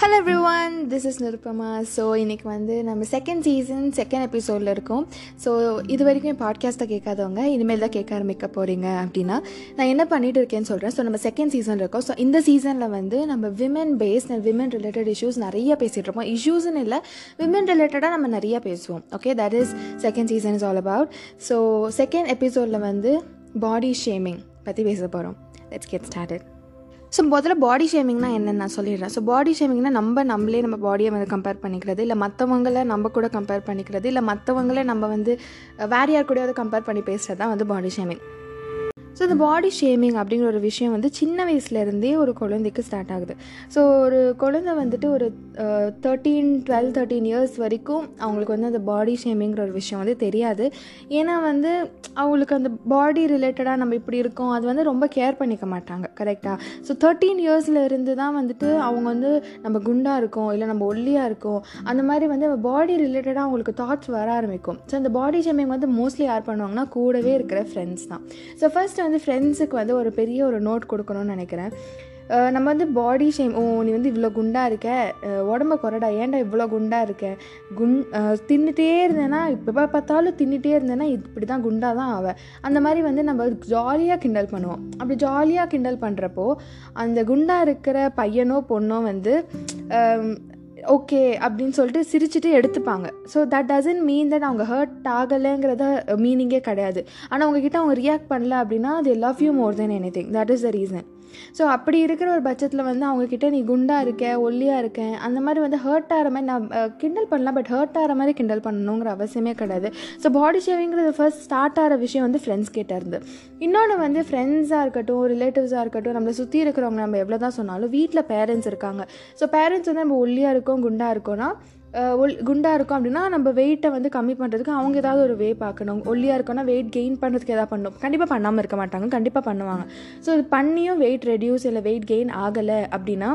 Hello everyone this is Nirupama so இன்றைக்கி வந்து நம்ம செகண்ட் சீசன் செகண்ட் எபிசோடில் இருக்கோம். ஸோ இது வரைக்கும் என் பாட்காஸ்ட்டை கேட்காதவங்க இனிமேல் தான் கேட்க ஆரம்பிக்க போகிறீங்க அப்படின்னா நான் என்ன பண்ணிட்டு இருக்கேன்னு சொல்கிறேன் ஸோ நம்ம செகண்ட் சீசன் இருக்கோம். ஸோ இந்த சீசனில் வந்து நம்ம women based women related issues நிறைய பேசிகிட்டு இருக்கோம். இஷ்யூஸ்னு இல்லை விமன் ரிலேட்டடாக நம்ம நிறைய பேசுவோம். Okay that is second season is all about so second எபிசோடில் வந்து பாடி ஷேமிங் பற்றி பேச போகிறோம் லெட்ஸ் கெட் ஸ்டார்டட் ஸோ முதல்ல பாடி ஷேமிங்னா என்னென்ன நான் சொல்லிடுறேன். ஸோ பாடி ஷேமிங்னா நம்ம நம்மளே நம்ம பாடியை வந்து கம்பேர் பண்ணிக்கிறது இல்லை மற்றவங்கள நம்ம கூட கம்பேர் பண்ணிக்கிறது இல்லை மற்றவங்கள நம்ம வந்து வேறு வேற யார் கூடயாவது கம்பேர் பண்ணி பேசுகிறது தான் வந்து பாடி ஷேமிங் ஸோ இந்த பாடி ஷேமிங் அப்படிங்கிற ஒரு விஷயம் வந்து சின்ன வயசுலேருந்தே ஒரு குழந்தைக்கு ஸ்டார்ட் ஆகுது. ஸோ ஒரு குழந்தை வந்துட்டு ஒரு தேர்ட்டீன் டுவெல் தேர்ட்டீன் இயர்ஸ் வரைக்கும் அவங்களுக்கு வந்து அந்த பாடி ஷேமிங்கிற ஒரு விஷயம் வந்து தெரியாது. ஏன்னா வந்து அவங்களுக்கு அந்த பாடி ரிலேட்டடாக நம்ம இப்படி இருக்கோம் அது வந்து ரொம்ப கேர் பண்ணிக்க மாட்டாங்க கரெக்டாக ஸோ தேர்ட்டீன் இயர்ஸில் இருந்து தான் வந்துட்டு அவங்க வந்து நம்ம குண்டாக இருக்கோம் இல்லை நம்ம ஒல்லியாக இருக்கோம் அந்த மாதிரி வந்து பாடி ரிலேட்டடாக அவங்களுக்கு தாட்ஸ் வர ஆரம்பிக்கும். ஸோ அந்த பாடி ஷேமிங் வந்து மோஸ்ட்லி யார் பண்ணுவாங்கன்னா கூடவே இருக்கிற ஃப்ரெண்ட்ஸ் தான். ஸோ ஃபர்ஸ்ட் வந்து வந்து ஃப்ரெண்ட்ஸுக்கு வந்து ஒரு பெரிய ஒரு நோட் கொடுக்கணும்னு நினைக்கிறேன். நம்ம வந்து பாடி ஷேம் ஓ நீ வந்து இவ்வளோ குண்டாக இருக்க? உடம்ப குறடா ஏன்டா இவ்வளோ குண்டாக இருக்க? குண் தின்னுட்டே இருந்தேன்னா இப்போ பார்த்தாலும் தின்னுட்டே இருந்தேன்னா இப்படி தான் குண்டாக தான் ஆவேன் அந்த மாதிரி வந்து நம்ம ஜாலியாக கிண்டல் பண்ணுவோம். அப்படி ஜாலியாக கிண்டல் பண்ணுறப்போ அந்த குண்டாக இருக்கிற பையனோ பொண்ணோ வந்து ஓகே அப்படின்னு சொல்லிட்டு சிரிச்சுட்டு எடுத்துப்பாங்க. So that doesn't mean that அவங்க ஹர்ட் ஆகலைங்கிறத மீனிங்கே கிடையாது. ஆனால் அவங்கக்கிட்ட அவங்க ரியாக்ட் பண்ணல அப்படின்னா அது love you more than anything that is the reason so அப்படி இருக்கிற ஒரு பட்சத்தில் வந்து அவங்கக்கிட்ட நீ குண்டாக இருக்க ஒல்லியாக இருக்கேன் அந்த மாதிரி வந்து ஹர்ட் ஆகிற மாதிரி நான் கிண்டல் பண்ணலாம் பட் ஹர்ட் ஆகிற மாதிரி கிண்டல் பண்ணணுங்கிற அவசியமே கிடையாது. ஸோ பாடி ஷேவிங்கிறது ஃபர்ஸ்ட் ஸ்டார்ட் ஆகிற விஷயம் வந்து ஃப்ரெண்ட்ஸ் கிட்டே இருந்து. இன்னொன்று வந்து ஃப்ரெண்ட்ஸாக இருக்கட்டும் ரிலேட்டிவ்ஸாக இருக்கட்டும் நம்மளை சுற்றி இருக்கிறவங்க நம்ம எவ்வளோ தான் சொன்னாலும் வீட்டில் பேரண்ட்ஸ் இருக்காங்க. ஸோ பேரண்ட்ஸ் வந்து நம்ம ஒல்லியாக இருக்கோம் குண்டாக இருக்கோம்னா ஒல் குண்டாக இருக்கும் அப்படின்னா நம்ம வெயிட்டை வந்து கம்மி பண்ணுறதுக்கு அவங்க ஏதாவது ஒரு வே பார்க்கணும். ஒல்லியாக இருக்கோன்னா வெயிட் கெயின் பண்ணுறதுக்கு எதாவது பண்ணணும் கண்டிப்பாக பண்ணாமல் இருக்க மாட்டாங்க. கண்டிப்பாக பண்ணுவாங்க. ஸோ இது பண்ணியும் வெயிட் ரெடியூஸ் இல்லை வெயிட் கெயின் ஆகலை அப்படின்னா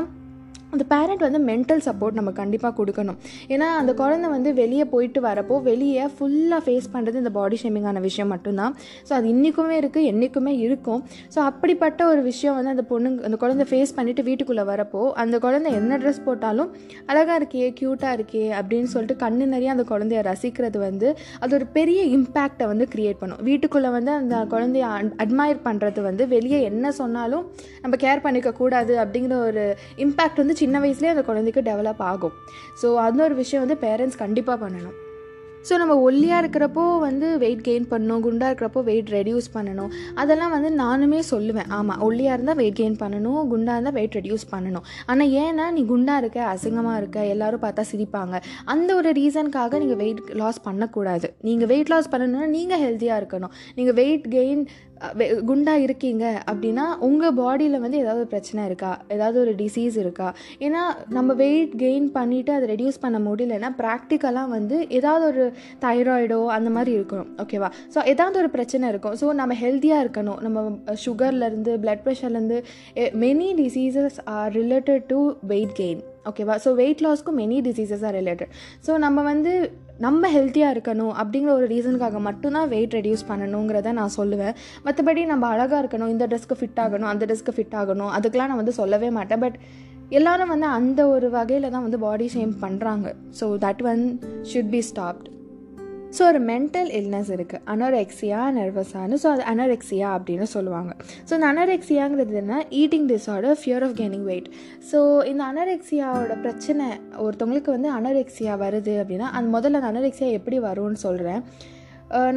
அந்த பேரண்ட் வந்து மென்டல் சப்போர்ட் நம்ம கண்டிப்பாக கொடுக்கணும். ஏன்னா அந்த குழந்தை வந்து வெளியே போயிட்டு வரப்போ வெளியே ஃபுல்லாக ஃபேஸ் பண்ணுறது இந்த பாடி ஷேமிங்கான விஷயம் மட்டும்தான். ஸோ அது இன்றைக்குமே இருக்குது என்றைக்குமே இருக்கும். ஸோ அப்படிப்பட்ட ஒரு விஷயம் வந்து அந்த பொண்ணுங்க அந்த குழந்தை ஃபேஸ் பண்ணிவிட்டு வீட்டுக்குள்ளே வரப்போ அந்த குழந்தை என்ன ட்ரெஸ் போட்டாலும் அழகாக இருக்கே க்யூட்டாக இருக்கே அப்படின்னு சொல்லிட்டு கண்ணு நிறைய அந்த குழந்தைய ரசிக்கிறது வந்து அது ஒரு பெரிய இம்பேக்டை வந்து க்ரியேட் பண்ணும். வீட்டுக்குள்ளே வந்து அந்த குழந்தைய அட்மையர் பண்ணுறது வந்து வெளியே என்ன சொன்னாலும் நம்ம கேர் பண்ணிக்க கூடாது அப்படிங்கிற ஒரு இம்பேக்ட் வந்து சின்ன வயசுலேயே அந்த குழந்தைக்கு டெவலப் ஆகும். ஸோ அந்த ஒரு விஷயம் வந்து பேரண்ட்ஸ் கண்டிப்பாக பண்ணணும். ஸோ நம்ம ஒல்லியாக இருக்கிறப்போ வந்து வெயிட் கெயின் பண்ணணும் குண்டாக இருக்கிறப்போ வெயிட் ரெடியூஸ் பண்ணணும். அதெல்லாம் வந்து நானுமே சொல்லுவேன். ஆமாம் ஒல்லியாக இருந்தால் வெயிட் கெயின் பண்ணணும் குண்டாக இருந்தால் வெயிட் ரெடியூஸ் பண்ணணும். ஆனால் ஏன்னா நீ குண்டாக இருக்க அசிங்கமாக இருக்க எல்லோரும் பார்த்தா சிரிப்பாங்க. அந்த ஒரு ரீசனுக்காக நீங்கள் வெயிட் லாஸ் பண்ணக்கூடாது. நீங்கள் வெயிட் லாஸ் பண்ணணும்னா நீங்கள் ஹெல்த்தியாக இருக்கணும். நீங்கள் வெயிட் கெயின் குண்டாக இருக்கீங்க அப்படின்னா உங்கள் பாடியில் வந்து ஏதாவது ஒரு பிரச்சனை இருக்கா? ஏதாவது ஒரு டிசீஸ் இருக்கா? ஏன்னா நம்ம வெயிட் கெயின் பண்ணிவிட்டு அதை ரெடியூஸ் பண்ண முடியலன்னா ப்ராக்டிக்கலாக வந்து ஏதாவது ஒரு தைராய்டோ அந்த மாதிரி இருக்கணும். ஓகேவா ஸோ ஏதாவது ஒரு பிரச்சனை இருக்கும். ஸோ நம்ம ஹெல்த்தியாக இருக்கணும். நம்ம சுகர்லேருந்து blood ப்ரெஷர்லேருந்து many diseases are related to weight gain ஓகேவா so weight லாஸ்க்கும் many diseases are related so நம்ம வந்து நம்ம ஹெல்த்தியாக இருக்கணும் அப்படிங்கிற ஒரு ரீசனுக்காக மட்டும்தான் வெயிட் ரெடியூஸ் பண்ணணுங்கிறத நான் சொல்லுவேன். மற்றபடி நம்ம அழகாக இருக்கணும் இந்த ட்ரெஸ்க்கு ஃபிட் ஆகணும் அந்த ட்ரெஸ்க்கு ஃபிட் ஆகணும் அதுக்கெலாம் நான் வந்து சொல்லவே மாட்டேன். பட் எல்லாரும் வந்து அந்த ஒரு வகையில் தான் வந்து பாடி ஷேம் பண்ணுறாங்க so that one should be stopped so ஒரு மென்டல் இல்னஸ் இருக்குது அனோரெக்சியா நர்வஸானு ஸோ அது அனரெக்சியா அப்படின்னு சொல்லுவாங்க. ஸோ இந்த அனரெக்சியாங்கிறது என்ன eating disorder fear of gaining weight so இந்த அனரெக்சியாவோட பிரச்சனை ஒருத்தவங்களுக்கு வந்து அனரெக்சியா வருது அப்படின்னா அந்த முதல்ல அந்த அனரெக்சியா எப்படி வரும்னு சொல்கிறேன்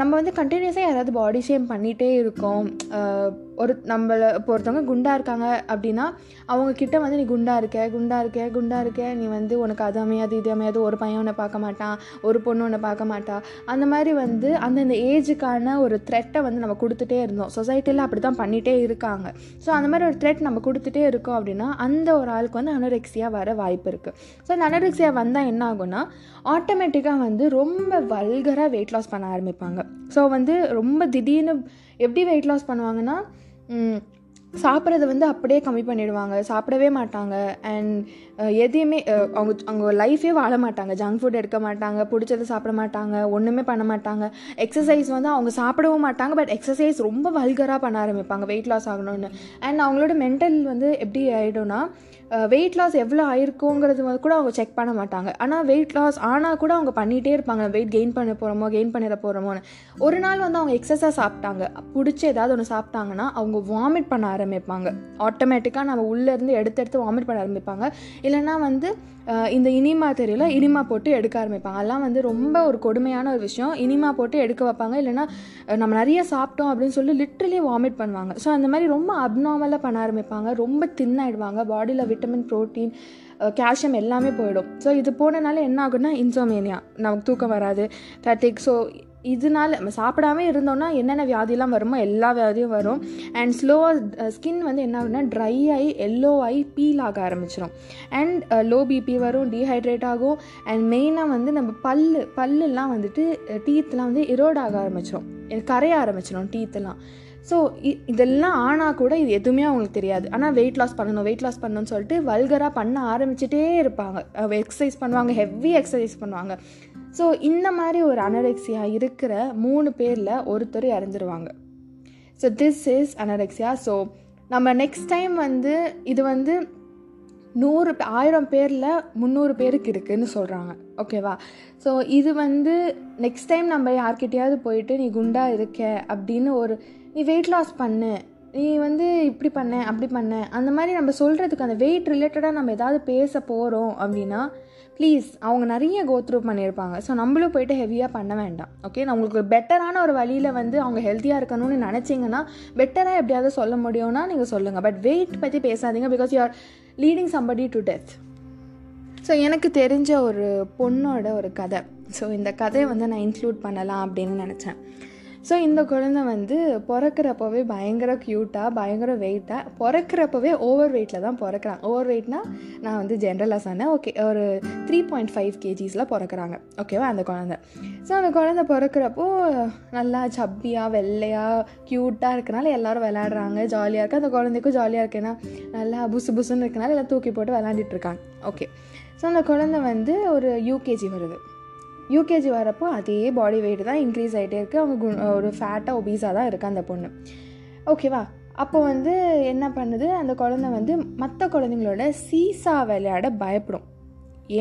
நம்ம வந்து கண்டினியூஸாக யாராவது பாடி ஷேம் பண்ணிகிட்டே இருக்கோம். ஒரு நம்மளை இப்போ ஒருத்தவங்க குண்டாக இருக்காங்க அப்படின்னா அவங்கக்கிட்ட வந்து நீ குண்டாக இருக்க குண்டாக இருக்க குண்டாக இருக்க நீ வந்து உனக்கு அது அமையாது இது அமையாது ஒரு பையன் உன்னை பார்க்க மாட்டான் ஒரு பொண்ணு உன்னை பார்க்க மாட்டா. அந்த மாதிரி வந்து அந்தந்த ஏஜுக்கான ஒரு த்ரெட்டை வந்து நம்ம கொடுத்துட்டே இருந்தோம். சொசைட்டியில் அப்படி தான் பண்ணிகிட்டே இருக்காங்க. ஸோ அந்த மாதிரி ஒரு த்ரெட் நம்ம கொடுத்துட்டே இருக்கோம் அப்படின்னா அந்த ஒரு ஆளுக்கு வந்து அனரெக்சியா வர வாய்ப்பு இருக்குது ஸோ அந்த அனரெக்சியா வந்தால் என்ன ஆகும்னா ஆட்டோமேட்டிக்காக வந்து ரொம்ப வல்கராக வெயிட் லாஸ் பண்ண ஆரம்பிப்பாங்க. ஸோ வந்து ரொம்ப திடீர்னு எப்படி வெயிட் லாஸ் பண்ணுவாங்கன்னா சாப்பிட்றத வந்து அப்படியே கம்மி பண்ணிடுவாங்க. சாப்பிடவே மாட்டாங்க. அண்ட் எதையுமே அவங்க அவங்க லைஃபே வாழ மாட்டாங்க. ஜங்க் ஃபுட் எடுக்க மாட்டாங்க பிடிச்சதை சாப்பிட மாட்டாங்க ஒன்றுமே பண்ண மாட்டாங்க. எக்ஸசைஸ் வந்து அவங்க சாப்பிடவும் மாட்டாங்க பட் எக்ஸசைஸ் ரொம்ப வல்கராக பண்ண ஆரம்பிப்பாங்க வெயிட் லாஸ் ஆகணும்னு. அண்ட் அவங்களோட மென்டல் வந்து எப்படி ஆகிடும்னா வெயிட் லாஸ் எவ்வளோ ஆயிருக்கோங்கிறது வந்து கூட அவங்க செக் பண்ண மாட்டாங்க. ஆனால் வெயிட் லாஸ் ஆனால் கூட அவங்க பண்ணிகிட்டே இருப்பாங்க. வெயிட் கெயின் பண்ண போகிறோமோ கெயின் பண்ணிட போகிறோமோன்னு ஒரு நாள் வந்து அவங்க எக்ஸஸாக சாப்பிட்டாங்க. பிடிச்ச ஏதாவது ஒன்று சாப்பிட்டாங்கன்னா அவங்க வாமிட் பண்ண ஆரம்பிப்பாங்க. ஆட்டோமேட்டிக்காக நம்ம உள்ளேருந்து எடுத்து எடுத்து வாமிட் பண்ண ஆரம்பிப்பாங்க. இல்லைன்னா வந்து இந்த இனிமா தெரியல இனிமா போட்டு எடுக்க ஆரம்பிப்பாங்க. அதெல்லாம் வந்து ரொம்ப ஒரு கொடுமையான ஒரு விஷயம். இனிமா போட்டு எடுக்க வைப்பாங்க. இல்லைன்னா நம்ம நிறைய சாப்பிட்டோம் அப்படின்னு சொல்லி லிட்ரலி வாமிட் பண்ணுவாங்க. ஸோ அந்த மாதிரி ரொம்ப அப்நார்மலாக பண்ண ஆரம்பிப்பாங்க. ரொம்ப தின்னாயிடுவாங்க பாடியில் விட்டமின் ப்ரோட்டீன் கால்சியம் எல்லாமே போயிடும். ஸோ இது போனனால என்ன ஆகுன்னா இன்சோமேனியா நமக்கு தூக்கம் வராது ஃபேட்டிக் ஸோ இதனால நம்ம சாப்பிடாம இருந்தோம்னா என்னென்ன வியாதிலாம் வருமோ எல்லா வியாதியும் வரும். அண்ட் ஸ்லோவாக ஸ்கின் வந்து என்ன ஆகுனா ட்ரை ஆகி எல்லோ ஆகி பீல் ஆக ஆரம்பிச்சிடும் அண்ட் லோ uh, பிபி வரும் டீஹைட்ரேட் ஆகும். அண்ட் மெயினாக வந்து நம்ம பல்லு பல்லுலாம் வந்துட்டு uh, டீத்லாம் வந்து இரோட் ஆக ஆரம்பிச்சிடும் கரைய ஆரம்பிச்சிடும் டீத்தெல்லாம் ஸோ இதெல்லாம் ஆனால் கூட இது எதுவுமே அவங்களுக்கு தெரியாது. ஆனால் வெயிட் லாஸ் பண்ணணும் வெயிட் லாஸ் பண்ணணும்னு சொல்லிட்டு வல்கராக பண்ண ஆரம்பிச்சிட்டே இருப்பாங்க. எக்ஸசைஸ் பண்ணுவாங்க ஹெவி எக்ஸசைஸ் பண்ணுவாங்க. ஸோ இந்த மாதிரி ஒரு அனரெக்சியா இருக்கிற மூணு பேரில் ஒருத்தர் இறந்துருவாங்க. So this is anorexia so நம்ம நெக்ஸ்ட் டைம் வந்து இது வந்து நூறு ஆயிரம் பேரில் முந்நூறு பேருக்கு இருக்குதுன்னு சொல்கிறாங்க ஓகேவா ஸோ இது வந்து நெக்ஸ்ட் டைம் நம்ம யார்கிட்டயாவது போயிட்டு நீ குண்டா இருக்க அப்படின்னு ஒரு நீ வெயிட் லாஸ் பண்ணு. நீ வந்து இப்படி பண்ண அப்படி பண்ண. அந்த மாதிரி நம்ம சொல்கிறதுக்கு அந்த வெயிட் ரிலேட்டடாக நம்ம ஏதாவது பேச போகிறோம் அப்படின்னா ப்ளீஸ் அவங்க நிறைய கோத்ரூ பண்ணியிருப்பாங்க. ஸோ நம்மளும் போயிட்டு ஹெவியாக பண்ண வேண்டாம். ஓகே நான் உங்களுக்கு பெட்டரான ஒரு வழியில் வந்து அவங்க ஹெல்த்தியாக இருக்கணும்னு நினச்சிங்கன்னா பெட்டராக எப்படியாவது சொல்ல முடியும்னா நீங்கள் சொல்லுங்கள் பட் வெயிட் பற்றி பேசாதீங்க because you are leading somebody to death so எனக்கு தெரிஞ்ச ஒரு பொண்ணோட ஒரு கதை. ஸோ இந்த கதையை வந்து நான் இன்க்ளூட் பண்ணலாம் அப்படின்னு நினச்சேன். ஸோ இந்த குழந்தை வந்து பிறக்கிறப்பவே பயங்கர க்யூட்டாக பயங்கர வெயிட்டாக பிறக்கிறப்பவே ஓவர் வெயிட்டில் தான் பிறக்கிறாங்க. ஓவர் வெயிட்னா நான் வந்து ஜென்ரலாக சொன்னேன். ஓகே ஒரு த்ரீ பாயிண்ட் ஃபைவ் கேஜிஸில் பிறக்கிறாங்க. ஓகேவா அந்த குழந்தை. ஸோ அந்த குழந்தை பிறக்கிறப்போ நல்லா சப்பியாக வெள்ளையாக க்யூட்டாக இருக்கனால எல்லோரும் விளையாடுறாங்க. ஜாலியாக இருக்குது அந்த குழந்தைக்கும் ஜாலியாக இருக்குன்னா நல்லா புசு புசுன்னு இருக்கனால எல்லாம் தூக்கி போட்டு விளாண்டுட்டு இருக்காங்க. ஓகே ஸோ அந்த குழந்தை வந்து ஒரு யூகேஜி வருது. யூகேஜி வரப்போ அதே பாடி வெயிட் தான் இன்க்ரீஸ் ஆகிட்டே இருக்குது அவங்க குண ஒரு ஃபேட்டாக ஒபீஸாக தான் இருக்குது அந்த பொண்ணு. ஓகேவா அப்போ வந்து என்ன பண்ணுது? அந்த குழந்தை வந்து மற்ற குழந்தைங்களோட சீசா விளையாட பயப்படும்.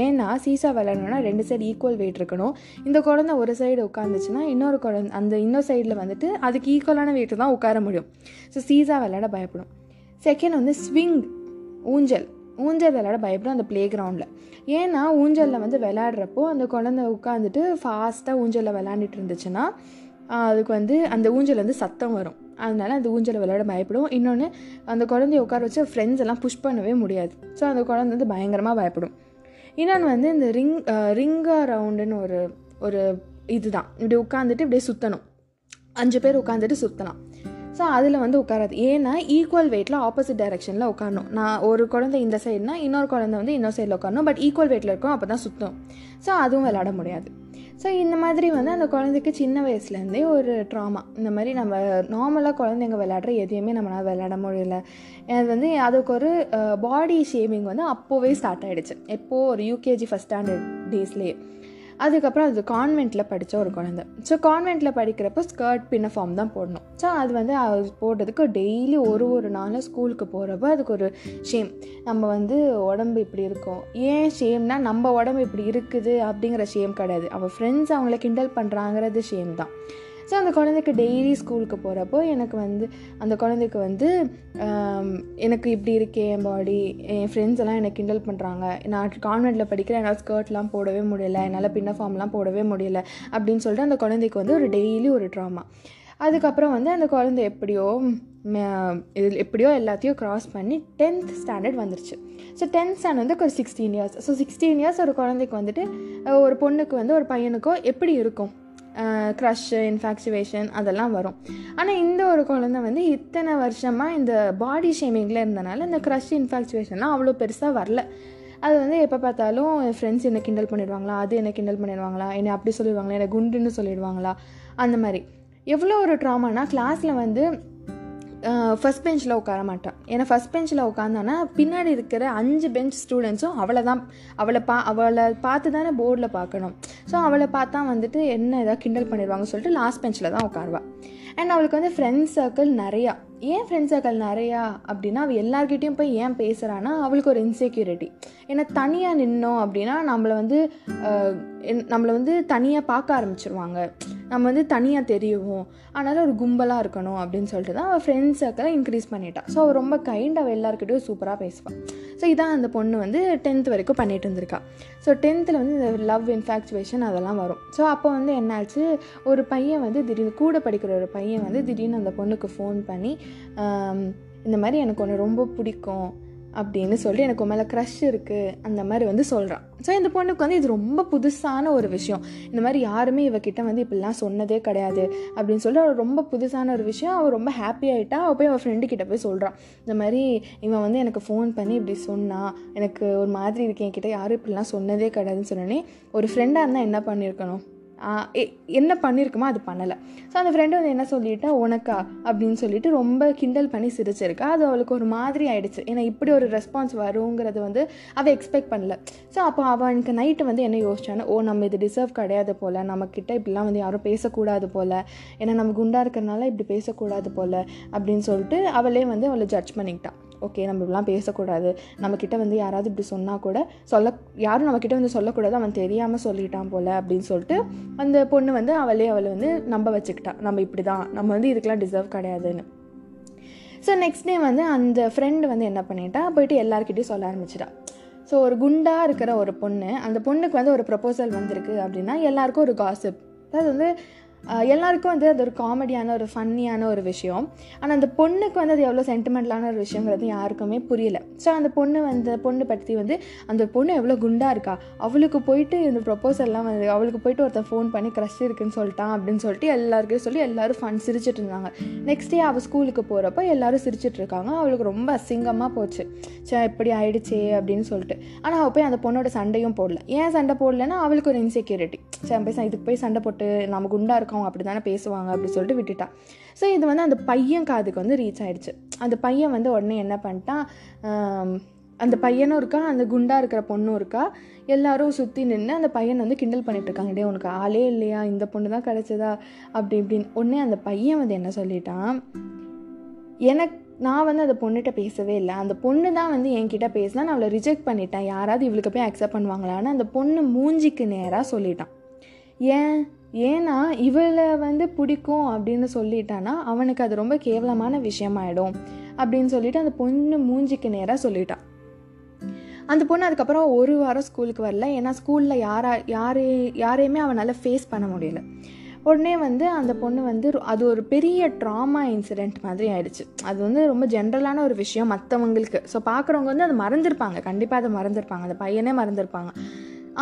ஏன்னா சீசா விளையாடணும்னா ரெண்டு சைடு ஈக்குவல் வெயிட் இருக்கணும். இந்த குழந்தை ஒரு சைடு உட்காந்துச்சுன்னா இன்னொரு குழந்தை அந்த இன்னொரு சைடில் வந்துட்டு அதுக்கு ஈக்குவலான வெயிட்டு தான் உட்கார முடியும். ஸோ சீசா விளையாட பயப்படும். செகண்ட் வந்து ஸ்விங் ஊஞ்சல். ஊஞ்சல் விளையாட பயப்படும் அந்த ப்ளே கிரவுண்டில் ஏன்னா ஊஞ்சலில் வந்து விளையாடுறப்போ அந்த குழந்தை உட்காந்துட்டு ஃபாஸ்ட்டாக ஊஞ்சலில் விளையாண்டுட்டு இருந்துச்சுன்னா அதுக்கு வந்து அந்த ஊஞ்சல் வந்து சத்தம் வரும். அதனால அந்த ஊஞ்சலை விளையாட பயப்படும் இன்னொன்று அந்த குழந்தைய உட்கார வச்சு ஃப்ரெண்ட்ஸ் எல்லாம் புஷ் பண்ணவே முடியாது. ஸோ அந்த குழந்தை வந்து பயங்கரமாக பயப்படும். இன்னொன்று வந்து இந்த ரிங் ரிங்கா ரவுண்டுன்னு ஒரு ஒரு இதுதான். இப்படி உட்காந்துட்டு இப்படியே சுற்றணும் அஞ்சு பேர் உட்காந்துட்டு சுற்றலாம் ஸோ அதில் வந்து உட்காராது. ஏன்னா ஈக்குவல் வெயிட்டில் ஆப்போசிட் டைரெக்ஷனில் உட்காரணும். நான் ஒரு குழந்தை இந்த சைடுனா இன்னொரு குழந்தை வந்து இன்னொரு சைடில் உட்காரணும். பட் ஈக்குவல் வெயிட்டில் இருக்கும் அப்போ தான் சுத்தம். ஸோ அதுவும் விளாட முடியாது. ஸோ இந்த மாதிரி வந்து அந்த குழந்தைக்கு சின்ன வயசுலேருந்தே ஒரு ட்ராமா இந்த மாதிரி நம்ம நார்மலாக குழந்தைங்க விளையாடுற எதையுமே நம்மளால் விளையாட முடியல. அது வந்து அதுக்கு ஒரு பாடி ஷேமிங் வந்து அப்போவே ஸ்டார்ட் ஆகிடுச்சு எப்போது ஒரு யூகேஜி ஃபஸ்ட் ஸ்டாண்டர்ட் டேஸ்லேயே அதுக்கப்புறம் அது கான்வெண்ட்டில் படித்த ஒரு குழந்தை. ஸோ கான்வெண்ட்டில் படிக்கிறப்போ ஸ்கர்ட் பின்ன ஃபார்ம் தான் போடணும். ஸோ அது வந்து அது போடுறதுக்கு டெய்லி ஒரு ஒரு நாளும் ஸ்கூலுக்கு போகிறப்ப அதுக்கு ஒரு ஷேம் நம்ம வந்து உடம்பு இப்படி இருக்கும். ஏன் ஷேம்னா நம்ம உடம்பு இப்படி இருக்குது அப்படிங்கிற ஷேம் கிடையாது. அவள் ஃப்ரெண்ட்ஸ் அவங்கள கிண்டல் பண்ணுறாங்கிறது ஷேம் தான். ஸோ அந்த குழந்தைக்கு டெய்லி ஸ்கூலுக்கு போகிறப்போ எனக்கு வந்து அந்த குழந்தைக்கு வந்து எனக்கு இப்படி இருக்கே என் பாடி என் ஃப்ரெண்ட்ஸ் எல்லாம் எனக்கு கிண்டல் பண்ணுறாங்க நான் கான்வெண்ட்டில் படிக்கிறேன் என்னால் ஸ்கர்ட்லாம் போடவே முடியல என்னால் பின்ன ஃபார்ம்லாம் போடவே முடியல அப்படின்னு சொல்லிட்டு அந்த குழந்தைக்கு வந்து ஒரு டெய்லி ஒரு ட்ராமா அதுக்கப்புறம் வந்து அந்த குழந்தை எப்படியோ இது எப்படியோ எல்லாத்தையும் க்ராஸ் பண்ணி டென்த் ஸ்டாண்டர்ட் வந்துருச்சு. ஸோ டென்த் ஸ்டாண்டர்ட் வந்து ஒரு sixteen years so sixteen years ஒரு குழந்தைக்கு வந்துட்டு ஒரு பொண்ணுக்கு வந்து ஒரு பையனுக்கோ எப்படி இருக்கும்? க்ரஷ்ஷு இன்ஃபாக்சுவேஷன் அதெல்லாம் வரும். ஆனால் இந்த ஒரு குழந்தை வந்து இத்தனை வருஷமாக இந்த பாடி ஷேமிங்கில் இருந்தனால இந்த க்ரஷ் இன்ஃபாக்சுவேஷன்லாம் அவ்வளோ பெருசாக வரல. அது வந்து எப்போ பார்த்தாலும் என் ஃப்ரெண்ட்ஸ் என்னை கிண்டல் பண்ணிடுவாங்களா? அது என்னை கிண்டல் பண்ணிடுவாங்களா? என்னை அப்படி சொல்லிடுவாங்களா? என்னை குண்டுன்னு சொல்லிடுவாங்களா? அந்த மாதிரி. எவ்வளோ ஒரு ட்ராமானா கிளாஸில் வந்து ஃபஸ்ட் பெஞ்சில் உட்கார மாட்டான் ஏன்னா ஃபஸ்ட் பெஞ்சில் உட்காந்தானா பின்னாடி இருக்கிற அஞ்சு பெஞ்ச் ஸ்டூடெண்ட்ஸும் அவளை தான் அவளை பா அவளை பார்த்து தானே போர்டில் பார்க்கணும். ஸோ அவளை பார்த்தா வந்துட்டு என்ன ஏதாவது கிண்டல் பண்ணிடுவாங்க சொல்லிட்டு லாஸ்ட் பெஞ்சில் தான் உட்காருவா. அண்ட் அவளுக்கு வந்து ஃப்ரெண்ட்ஸ் சர்க்கிள் நிறையா. ஏன் ஃப்ரெண்ட் சர்க்கிள் நிறையா அப்படின்னா அவள் எல்லார்கிட்டேயும் போய் ஏன் பேசுகிறான்னா அவளுக்கு ஒரு இன்செக்யூரிட்டி ஏன்னா தனியாக நின்னோம் அப்படின்னா நம்மளை வந்து நம்மளை வந்து தனியாக பார்க்க ஆரம்பிச்சிருவாங்க. நம்ம வந்து தனியாக தெரியுவோம். அதனால் ஒரு கும்பலாக இருக்கணும் அப்படின்னு சொல்லிட்டு தான் அவள் ஃப்ரெண்ட்ஸ் சர்க்கிளை இன்க்ரீஸ் பண்ணிட்டான் ஸோ அவள் ரொம்ப கைண்ட் அவள் எல்லாருக்கிட்டையும் சூப்பராக பேசுவாள் ஸோ இதான் அந்த பொண்ணு வந்து டென்த் வரைக்கும் பண்ணிட்டு இருந்திருக்கா. ஸோ டென்த்தில் வந்து இந்த லவ் இன்ஃபேக்சுவேஷன் அதெல்லாம் வரும். ஸோ அப்போ வந்து என்னாச்சு ஒரு பையன் வந்து திடீர்னு கூட படிக்கிற ஒரு பையன் வந்து திடீர்னு அந்த பொண்ணுக்கு ஃபோன் பண்ணி இந்த மாதிரி எனக்கு ஒன்று ரொம்ப பிடிக்கும். அப்படின்னு சொல்லி எனக்கு மேலே க்ரஷ் இருக்குது அந்த மாதிரி வந்து சொல்கிறான் ஸோ இந்த பொண்ணுக்கு வந்து இது ரொம்ப புதுசான ஒரு விஷயம். இந்த மாதிரி யாருமே இவகிட்ட வந்து இப்படிலாம் சொன்னதே கிடையாது அப்படின்னு சொல்லிட்டு அவள் ரொம்ப புதுசான ஒரு விஷயம். அவள் ரொம்ப ஹாப்பி ஆகிட்டா அவள் போய் அவள் ஃப்ரெண்டு கிட்ட போய் சொல்கிறான் இந்த மாதிரி இவன் வந்து எனக்கு ஃபோன் பண்ணி இப்படி சொன்னான் எனக்கு ஒரு மாதிரி இருக்கேன் என்கிட்ட யாரும் இப்படிலாம் சொன்னதே கிடையாதுன்னு சொன்னோன்னே ஒரு ஃப்ரெண்டாக இருந்தால் என்ன பண்ணியிருக்கணும் என்ன பண்ணியிருக்குமோ அது பண்ணலை. ஸோ அந்த ஃப்ரெண்டு வந்து என்ன சொல்லிட்டா உனக்கா? அப்படின்னு சொல்லிட்டு ரொம்ப கிண்டல் பண்ணி சிரிச்சிருக்கா. அது அவளுக்கு ஒரு மாதிரி ஆயிடுச்சு. ஏன்னா இப்படி ஒரு ரெஸ்பான்ஸ் வருங்கிறது வந்து அவள் எக்ஸ்பெக்ட் பண்ணல. ஸோ அப்போ அவனுக்கு நைட்டு வந்து என்ன யோசிச்சானா ஓ நம்ம இது டிசர்வ் கிடையாது போல். நம்மக்கிட்ட இப்படிலாம் வந்து யாரும் பேசக்கூடாது போல். ஏன்னா நம்ம குண்டாக இருக்கிறனால இப்படி பேசக்கூடாது போல். அப்படின்னு சொல்லிட்டு அவளே வந்து அவளை ஜட்ஜ் பண்ணிக்கிட்டான் ஓகே நம்ம இப்படிலாம் பேசக்கூடாது. நம்மக்கிட்ட வந்து யாராவது இப்படி சொன்னால் கூட சொல்ல யாரும் நம்மக்கிட்ட வந்து சொல்லக்கூடாது. அவன் தெரியாமல் சொல்லிட்டான் போல் அப்படின்னு சொல்லிட்டு அந்த பொண்ணு வந்து அவளே அவளை வந்து நம்ப வச்சுக்கிட்டான் நம்ம இப்படி தான் நம்ம வந்து இதுக்கெலாம் டிசர்வ் கிடையாதுன்னு. ஸோ நெக்ஸ்ட் டே வந்து அந்த ஃப்ரெண்டு வந்து என்ன பண்ணிட்டா? போயிட்டு எல்லாருக்கிட்டையும் சொல்ல ஆரம்பிச்சிட்டா. ஸோ ஒரு குண்டாக இருக்கிற ஒரு பொண்ணு அந்த பொண்ணுக்கு வந்து ஒரு ப்ரப்போசல் வந்திருக்கு அப்படின்னா எல்லாருக்கும் ஒரு காசிப் அதாவது வந்து எல்லாருக்கும் வந்து அது ஒரு காமெடியான ஒரு ஃபன்னியான ஒரு விஷயம். ஆனால் அந்த பொண்ணுக்கு வந்து அது எவ்வளோ சென்டிமெண்டலான ஒரு விஷயங்கிறது யாருக்குமே புரியல. ஸோ அந்த பொண்ணு வந்து பொண்ணு பற்றி வந்து அந்த பொண்ணு எவ்வளோ குண்டாக இருக்கா? அவளுக்கு போயிட்டு இந்த ப்ரொப்போசல்லாம் வந்து அவளுக்கு போயிட்டு ஒருத்தன் ஃபோன் பண்ணி க்ரஷ் இருக்குன்னு சொல்லிட்டான் அப்படின்னு சொல்லிட்டு எல்லாருக்கும் சொல்லி எல்லோரும் ஃபன் சிரிச்சிட்டு இருந்தாங்க. நெக்ஸ்ட் டே அவள் ஸ்கூலுக்கு போகிறப்ப எல்லோரும் சிரிச்சிட்டு இருக்காங்க. அவளுக்கு ரொம்ப அசிங்கமாக போச்சு. சே இப்படி ஆயிடுச்சே அப்படின்னு சொல்லிட்டு. ஆனால் அவள் போய் அந்த பொண்ணோட சண்டையும் போடல. ஏன் சண்டை போடலன்னா அவளுக்கு ஒரு இன்செக்யூரிட்டி சே போய் இதுக்கு போய் சண்டை போட்டு நம்ம குண்டாக இருக்கவங்க அப்படி தானே பேசுவாங்க அப்படி சொல்லிட்டு விட்டுட்டா. ஸோ இது வந்து அந்த பையன் காதுக்கு வந்து ரீச் ஆகிடுச்சு அந்த பையன் வந்து உடனே என்ன பண்ணிட்டான் அந்த பையனும் இருக்கா அந்த குண்டாக இருக்கிற பொண்ணும் இருக்கா எல்லாரும் சுற்றி நின்று அந்த பையனை வந்து கிண்டல் பண்ணிட்டுருக்காங்க டே உனக்கு ஆளே இல்லையா? இந்த பொண்ணு தான் கிடச்சதா? அப்படி இப்படின்னு. உடனே அந்த பையன் வந்து என்ன சொல்லிட்டான் எனக்கு நான் வந்து அந்த பொண்ணுகிட்ட பேசவே இல்லை. அந்த பொண்ணு தான் வந்து என்கிட்ட பேசினா நான் அவளை ரிஜெக்ட் பண்ணிட்டேன். யாராவது இவளுக்கு போய் அக்செப்ட் பண்ணுவாங்களான்னு அந்த பொண்ணு மூஞ்சிக்கு நேராக சொல்லிட்டான் ஏன்? ஏன்னா இவளை வந்து பிடிக்கும் அப்படின்னு சொல்லிட்டானா அவனுக்கு அது ரொம்ப கேவலமான விஷயமாயிடும் அப்படின்னு சொல்லிட்டு அந்த பொண்ணு மூஞ்சிக்கு நேராக சொல்லிட்டான் அந்த பொண்ணு அதுக்கப்புறம் ஒரு வாரம் ஸ்கூலுக்கு வரல. ஏன்னா ஸ்கூலில் யாரா யாரே யாரையுமே அவனால் ஃபேஸ் பண்ண முடியல. உடனே வந்து அந்த பொண்ணு வந்து அது ஒரு பெரிய ட்ராமா இன்சிடெண்ட் மாதிரி ஆயிடுச்சு. அது வந்து ரொம்ப ஜென்ரலான ஒரு விஷயம் மற்றவங்களுக்கு ஸோ பார்க்குறவங்க வந்து அதை மறந்துருப்பாங்க. கண்டிப்பாக அதை மறந்துருப்பாங்க. அந்த பையனே மறந்துருப்பாங்க.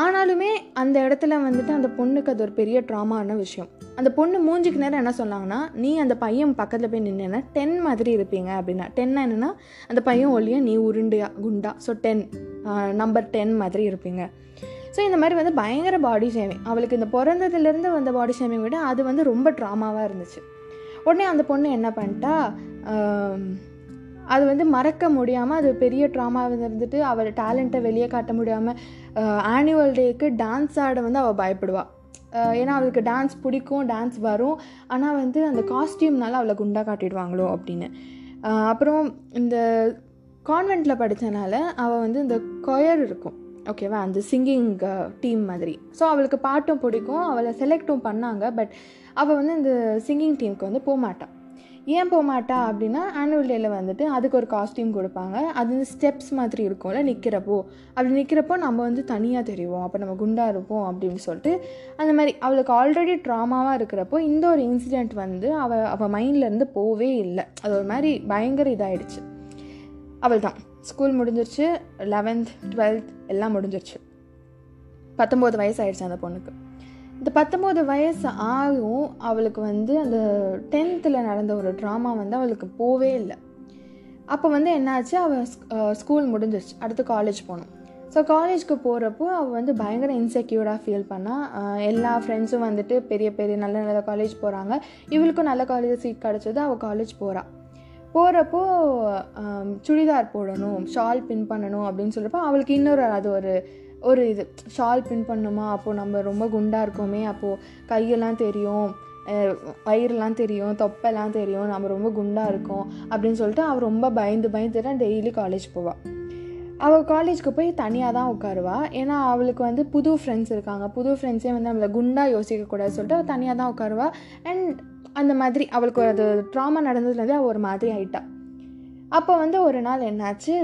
ஆனாலுமே அந்த இடத்துல வந்துட்டு அந்த பொண்ணுக்கு அது ஒரு பெரிய ட்ராமான விஷயம். அந்த பொண்ணு மூஞ்சிக்கு நேரம் என்ன சொன்னாங்கன்னா நீ அந்த பையன் பக்கத்தில் போய் நின்னா டென் மாதிரி இருப்பீங்க அப்படின்னா. டென் என்னென்னா அந்த பையன் ஒல்லியா நீ உருண்டையா குண்டா. ஸோ டென் நம்பர் டென் மாதிரி இருப்பீங்க. ஸோ இந்த மாதிரி வந்து பயங்கர பாடி ஷேமிங் அவளுக்கு இந்த பிறந்ததுலேருந்து வந்த பாடி ஷேமிங் விட அது வந்து ரொம்ப ட்ராமாவாக இருந்துச்சு. உடனே அந்த பொண்ணு என்ன பண்ணிட்டா அது வந்து மறக்க முடியாமல் அது பெரிய ட்ராமாவில் இருந்துட்டு அவள் டேலண்ட்டை வெளியே காட்ட முடியாமல் ஆனுவல் டேக்கு டான்ஸ் ஆட வந்து அவள் பயப்படுவாள் ஏன்னா அவளுக்கு டான்ஸ் பிடிக்கும் டான்ஸ் வரும். ஆனால் வந்து அந்த காஸ்டியூம்னால அவளை குண்டாக காட்டிடுவாங்களோ அப்படின்னு. அப்புறம் இந்த கான்வெண்ட்டில் படித்தனால அவள் வந்து இந்த கொயர் இருக்கும். ஓகேவா அந்த சிங்கிங் டீம் மாதிரி. ஸோ அவளுக்கு பாட்டும் பிடிக்கும் அவளை செலக்டும் பண்ணாங்க. பட் அவள் வந்து இந்த சிங்கிங் டீமுக்கு வந்து போகமாட்டாள் ஏன் போக மாட்டா அப்படின்னா ஆனுவல் டேயில் வந்துட்டு அதுக்கு ஒரு காஸ்டியூம் கொடுப்பாங்க. அது வந்து ஸ்டெப்ஸ் மாதிரி இருக்கும்ல நிற்கிறப்போ அப்படி நிற்கிறப்போ நம்ம வந்து தனியாக தெரிவோம். அப்போ நம்ம குண்டாக இருப்போம் அப்படின்னு சொல்லிட்டு அந்த மாதிரி அவளுக்கு ஆல்ரெடி ட்ராமாவாக இருக்கிறப்போ இந்த ஒரு இன்சிடெண்ட் வந்து அவள் அவள் மைண்ட்லேருந்து போவே இல்லை. அது ஒரு மாதிரி பயங்கர இதாகிடுச்சு அவள் தான் ஸ்கூல் முடிஞ்சிருச்சு. லெவன்த் டுவெல்த் எல்லாம் முடிஞ்சிருச்சு. பத்தொம்போது வயசு ஆயிடுச்சு அந்த பொண்ணுக்கு. இந்த பத்தொம்போது வயசு ஆகும் அவளுக்கு வந்து அந்த டென்த்தில் நடந்த ஒரு ட்ராமா வந்து அவளுக்கு போவே இல்லை. அப்போ வந்து என்னாச்சு? அவள் ஸ்கூல் முடிஞ்சிருச்சு. அடுத்து காலேஜ் போகணும். ஸோ காலேஜ்க்கு போகிறப்போ அவள் வந்து பயங்கர இன்செக்யூர்டாக ஃபீல் பண்ணால் எல்லா ஃப்ரெண்ட்ஸும் வந்துட்டு பெரிய பெரிய நல்ல நல்ல காலேஜ் போகிறாங்க இவளுக்கும் நல்ல காலேஜ் சீட் கிடச்சது. அவள் காலேஜ் போகிறாள் போகிறப்போ சுடிதார் போடணும் ஷால் பின் பண்ணணும் அப்படின்னு சொல்கிறப்போ அவளுக்கு இன்னொரு அது ஒரு ஒரு இது. ஷால் பின் பண்ணுமா? அப்போது நம்ம ரொம்ப குண்டாக இருக்கோமே அப்போது கையெல்லாம் தெரியும் வயிறுலாம் தெரியும் தொப்பெல்லாம் தெரியும் நம்ம ரொம்ப குண்டாக இருக்கோம் அப்படின்னு சொல்லிட்டு அவள் ரொம்ப பயந்து பயந்து தான் டெய்லி காலேஜ் போவாள் அவள் காலேஜ்க்கு போய் தனியாக தான் உட்காருவா. ஏன்னா அவளுக்கு வந்து புது ஃப்ரெண்ட்ஸ் இருக்காங்க. புது ஃப்ரெண்ட்ஸே வந்து நம்மளை குண்டாக யோசிக்கக்கூடாது சொல்லிட்டு அவள் தனியாக தான் உட்காருவா. அண்ட் அந்த மாதிரி அவளுக்கு அது ட்ராமா நடந்ததுலேருந்து அவள் ஒரு மாதிரி ஆயிட்டா. அப்போ வந்து ஒரு நாள் என்னாச்சு?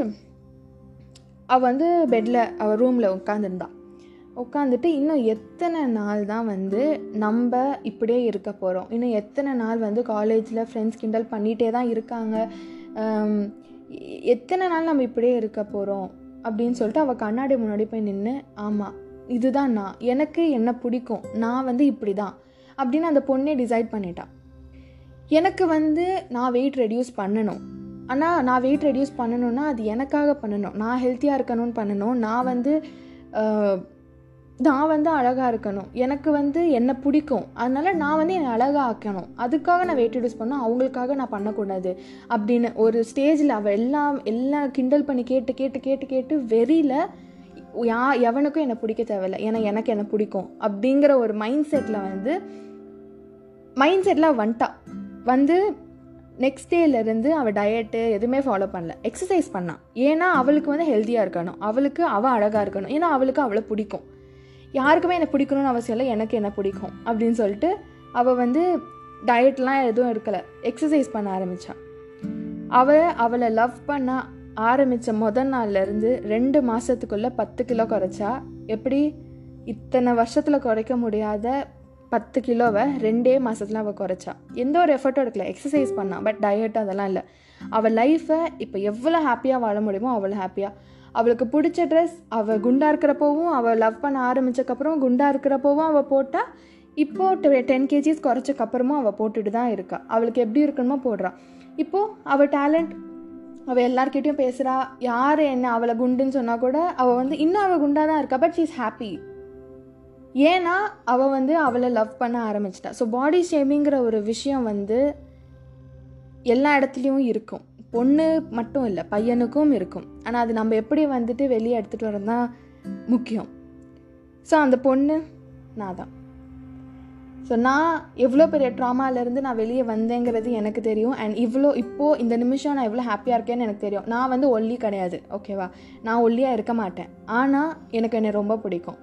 அவள் வந்து பெட்டில் அவள் ரூமில் உட்காந்துருந்தாள் உட்காந்துட்டு இன்னும் எத்தனை நாள் தான் வந்து நம்ம இப்படியே இருக்க போகிறோம் இன்னும் எத்தனை நாள் வந்து காலேஜில் ஃப்ரெண்ட்ஸ் கிண்டல் பண்ணிகிட்டே தான் இருக்காங்க? எத்தனை நாள் நம்ம இப்படியே இருக்க போகிறோம் அப்படின்னு சொல்லிட்டு அவள் கண்ணாடி முன்னாடி போய் நின்று ஆமாம் இதுதான் நான். எனக்கு என்ன பிடிக்கும். நான் வந்து இப்படி தான் அப்படின்னு அந்த பொண்ணே டிசைட் பண்ணிட்டான் எனக்கு வந்து நான் வெயிட் ரெடியூஸ் பண்ணணும். ஆனால் நான் வெயிட் ரெடியூஸ் பண்ணணும்னா அது எனக்காக பண்ணணும். நான் ஹெல்த்தியாக இருக்கணும்னு பண்ணணும். நான் வந்து நான் வந்து அழகாக இருக்கணும். எனக்கு வந்து என்னை பிடிக்கும். அதனால் நான் வந்து என்னை அழகாக ஆக்கணும் அதுக்காக நான் வெயிட் ரெடியூஸ் பண்ணணும். அவங்களுக்காக நான் பண்ணக்கூடாது. அப்படின்னு ஒரு ஸ்டேஜில் அவள் எல்லாம் எல்லாம் கிண்டல் பண்ணி கேட்டு கேட்டு கேட்டு கேட்டு வெறியில் யா எவனுக்கும் என்னை பிடிக்க தேவையில்லை. ஏன்னா எனக்கு என்ன பிடிக்கும். அப்படிங்கிற ஒரு மைண்ட் செட்டில் வந்து மைண்ட் செட்டில் வந்துட்டா. வந்து நெக்ஸ்ட் டேலேருந்து அவள் டயட்டு எதுவுமே ஃபாலோ பண்ணல. எக்ஸசைஸ் பண்ணான் ஏன்னா அவளுக்கு வந்து ஹெல்த்தியாக இருக்கணும். அவளுக்கு அவள் அழகாக இருக்கணும். ஏன்னா அவளுக்கு அவளை பிடிக்கும். யாருக்குமே என்னை பிடிக்கணும்னு அவசியம் இல்லை. எனக்கு என்ன பிடிக்கும் அப்படின்னு சொல்லிட்டு அவள் வந்து டயட்லாம் எதுவும் இருக்கலை எக்ஸசைஸ் பண்ண ஆரம்பித்தான் அவள் அவளை லவ் பண்ண ஆரம்பித்த முத நாள்லேருந்து ரெண்டு மாதத்துக்குள்ளே பத்து கிலோ குறைச்சா எப்படி? இத்தனை வருஷத்தில் குறைக்க முடியாத பத்து கிலோவை ரெண்டே மாதத்தில் அவள் குறைச்சா. எந்த ஒரு எஃபர்ட்டும் எடுக்கல. எக்ஸசைஸ் பண்ணா. பட் டயட் அதெல்லாம் இல்லை. அவள் லைஃப்பை இப்போ எவ்வளோ ஹாப்பியாக வாழ முடியுமோ அவ்வளோ ஹாப்பியாக அவளுக்கு பிடிச்ச ட்ரெஸ் அவள் குண்டாக இருக்கிறப்போவும் அவள் லவ் பண்ண ஆரம்பித்தக்கப்புறம் குண்டாக இருக்கிறப்போவும் அவள் போட்டா இப்போது டென் கேஜிஸ் குறைச்சக்கப்புறமும் அவள் போட்டுட்டு தான் இருக்கா. அவளுக்கு எப்படி இருக்கணுமோ போடுறான் இப்போது அவள் டேலண்ட் அவள் எல்லார்கிட்டயும் பேசுகிறா யார் என்ன அவளை குண்டுன்னு சொன்னால் கூட அவள் வந்து இன்னும் அவள் குண்டாக தான் இருக்கா. பட் ஷீஸ் ஹாப்பி ஏன்னா அவள் வந்து அவளை லவ் பண்ண ஆரம்பிச்சிட்டா. ஸோ பாடி ஷேமிங்கிற ஒரு விஷயம் வந்து எல்லா இடத்துலையும் இருக்கும். பொண்ணு மட்டும் இல்லை பையனுக்கும் இருக்கும். ஆனால் அது நம்ம எப்படி வந்துட்டு வெளியே எடுத்துகிட்டு வரோம் தான் முக்கியம். ஸோ அந்த பொண்ணு நான் தான் ஸோ நான் எவ்வளோ பெரிய ட்ராமாலேருந்து நான் வெளியே வந்தேங்கிறது எனக்கு தெரியும். அண்ட் இவ்வளோ இப்போது இந்த நிமிஷம் நான் எவ்வளோ ஹாப்பியாக இருக்கேன்னு எனக்கு தெரியும். நான் வந்து ஒல்லி கிடையாது ஓகேவா நான் ஒல்லியாக இருக்க மாட்டேன். ஆனால் எனக்கு என்னை ரொம்ப பிடிக்கும்.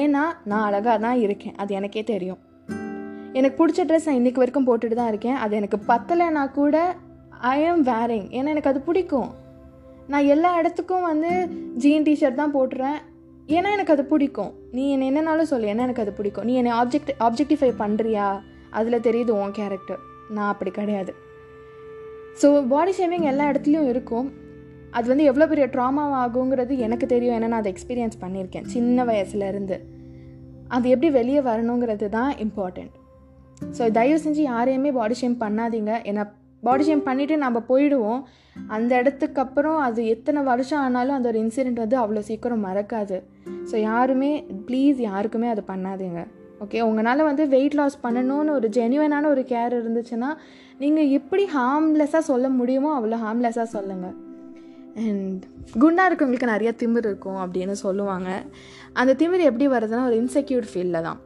ஏன்னா நான் அழகாக தான் இருக்கேன். அது எனக்கே தெரியும். எனக்கு பிடிச்ச ட்ரெஸ் நான் வரைக்கும் போட்டுட்டு தான் இருக்கேன். அது எனக்கு பத்தலைன்னா கூட ஐ ஆம் வேரிங் ஏன்னா எனக்கு அது பிடிக்கும். நான் எல்லா இடத்துக்கும் வந்து ஜீன் டிஷர்ட் தான் போட்டுறேன். ஏன்னா எனக்கு அது பிடிக்கும். நீ என்னை என்னன்னாலும் சொல்லு ஏன்னா எனக்கு அது பிடிக்கும். நீ என்னை ஆப்ஜெக்ட் ஆப்ஜெக்டிஃபை பண்ணுறியா அதில் தெரியுது உன் கேரக்டர் நான் அப்படி கிடையாது. ஸோ பாடி ஷேவிங் எல்லா இடத்துலையும் இருக்கும். அது வந்து எவ்வளோ பெரிய ட்ராமா ஆகுங்கிறது எனக்கு தெரியும். ஏன்னா நான் அதை எக்ஸ்பீரியன்ஸ் பண்ணியிருக்கேன். சின்ன வயசுலேருந்து. அது எப்படி வெளியே வரணுங்கிறது தான் இம்பார்ட்டண்ட் ஸோ தயவு செஞ்சு யாரையுமே பாடி ஷேம் பண்ணாதீங்க. ஏன்னா பாடி ஷேம் பண்ணிவிட்டு நம்ம போயிடுவோம். அந்த இடத்துக்கு அப்புறம் அது எத்தனை வருஷம் ஆனாலும் அந்த ஒரு இன்சிடெண்ட் வந்து அவ்வளோ சீக்கிரம் மறக்காது. ஸோ யாருமே ப்ளீஸ் யாருக்குமே அதை பண்ணாதீங்க. ஓகே உங்களால் வந்து வெயிட் லாஸ் பண்ணணும்னு ஒரு ஜென்யூனான ஒரு கேர் இருந்துச்சுன்னா நீங்கள் எப்படி ஹார்ம்லெஸ்ஸாக சொல்ல முடியுமோ அவ்வளோ ஹார்ம்லெஸ்ஸாக சொல்லுங்கள் அண்ட் குண்டாக இருக்கவங்களுக்கு நிறைய திமிர் இருக்கும் அப்படின்னு சொல்லுவாங்க. அந்த திமிர் எப்படி வருதுன்னா ஒரு இன்செக்யூர்ட் ஃபீலில் தான்.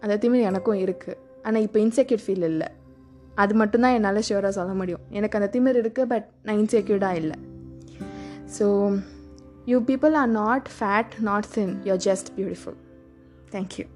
அந்த திமிர் எனக்கும் இருக்குது ஆனால் இப்போ இன்செக்யூர்ட் ஃபீல் இல்லை. அது மட்டும்தான் என்னால் ஷியூராக சொல்ல முடியும். எனக்கு அந்த திமிர் இருக்குது பட் நான் இன்செக்யூர்டாக இல்லை. So you people are not fat not thin you're just beautiful thank you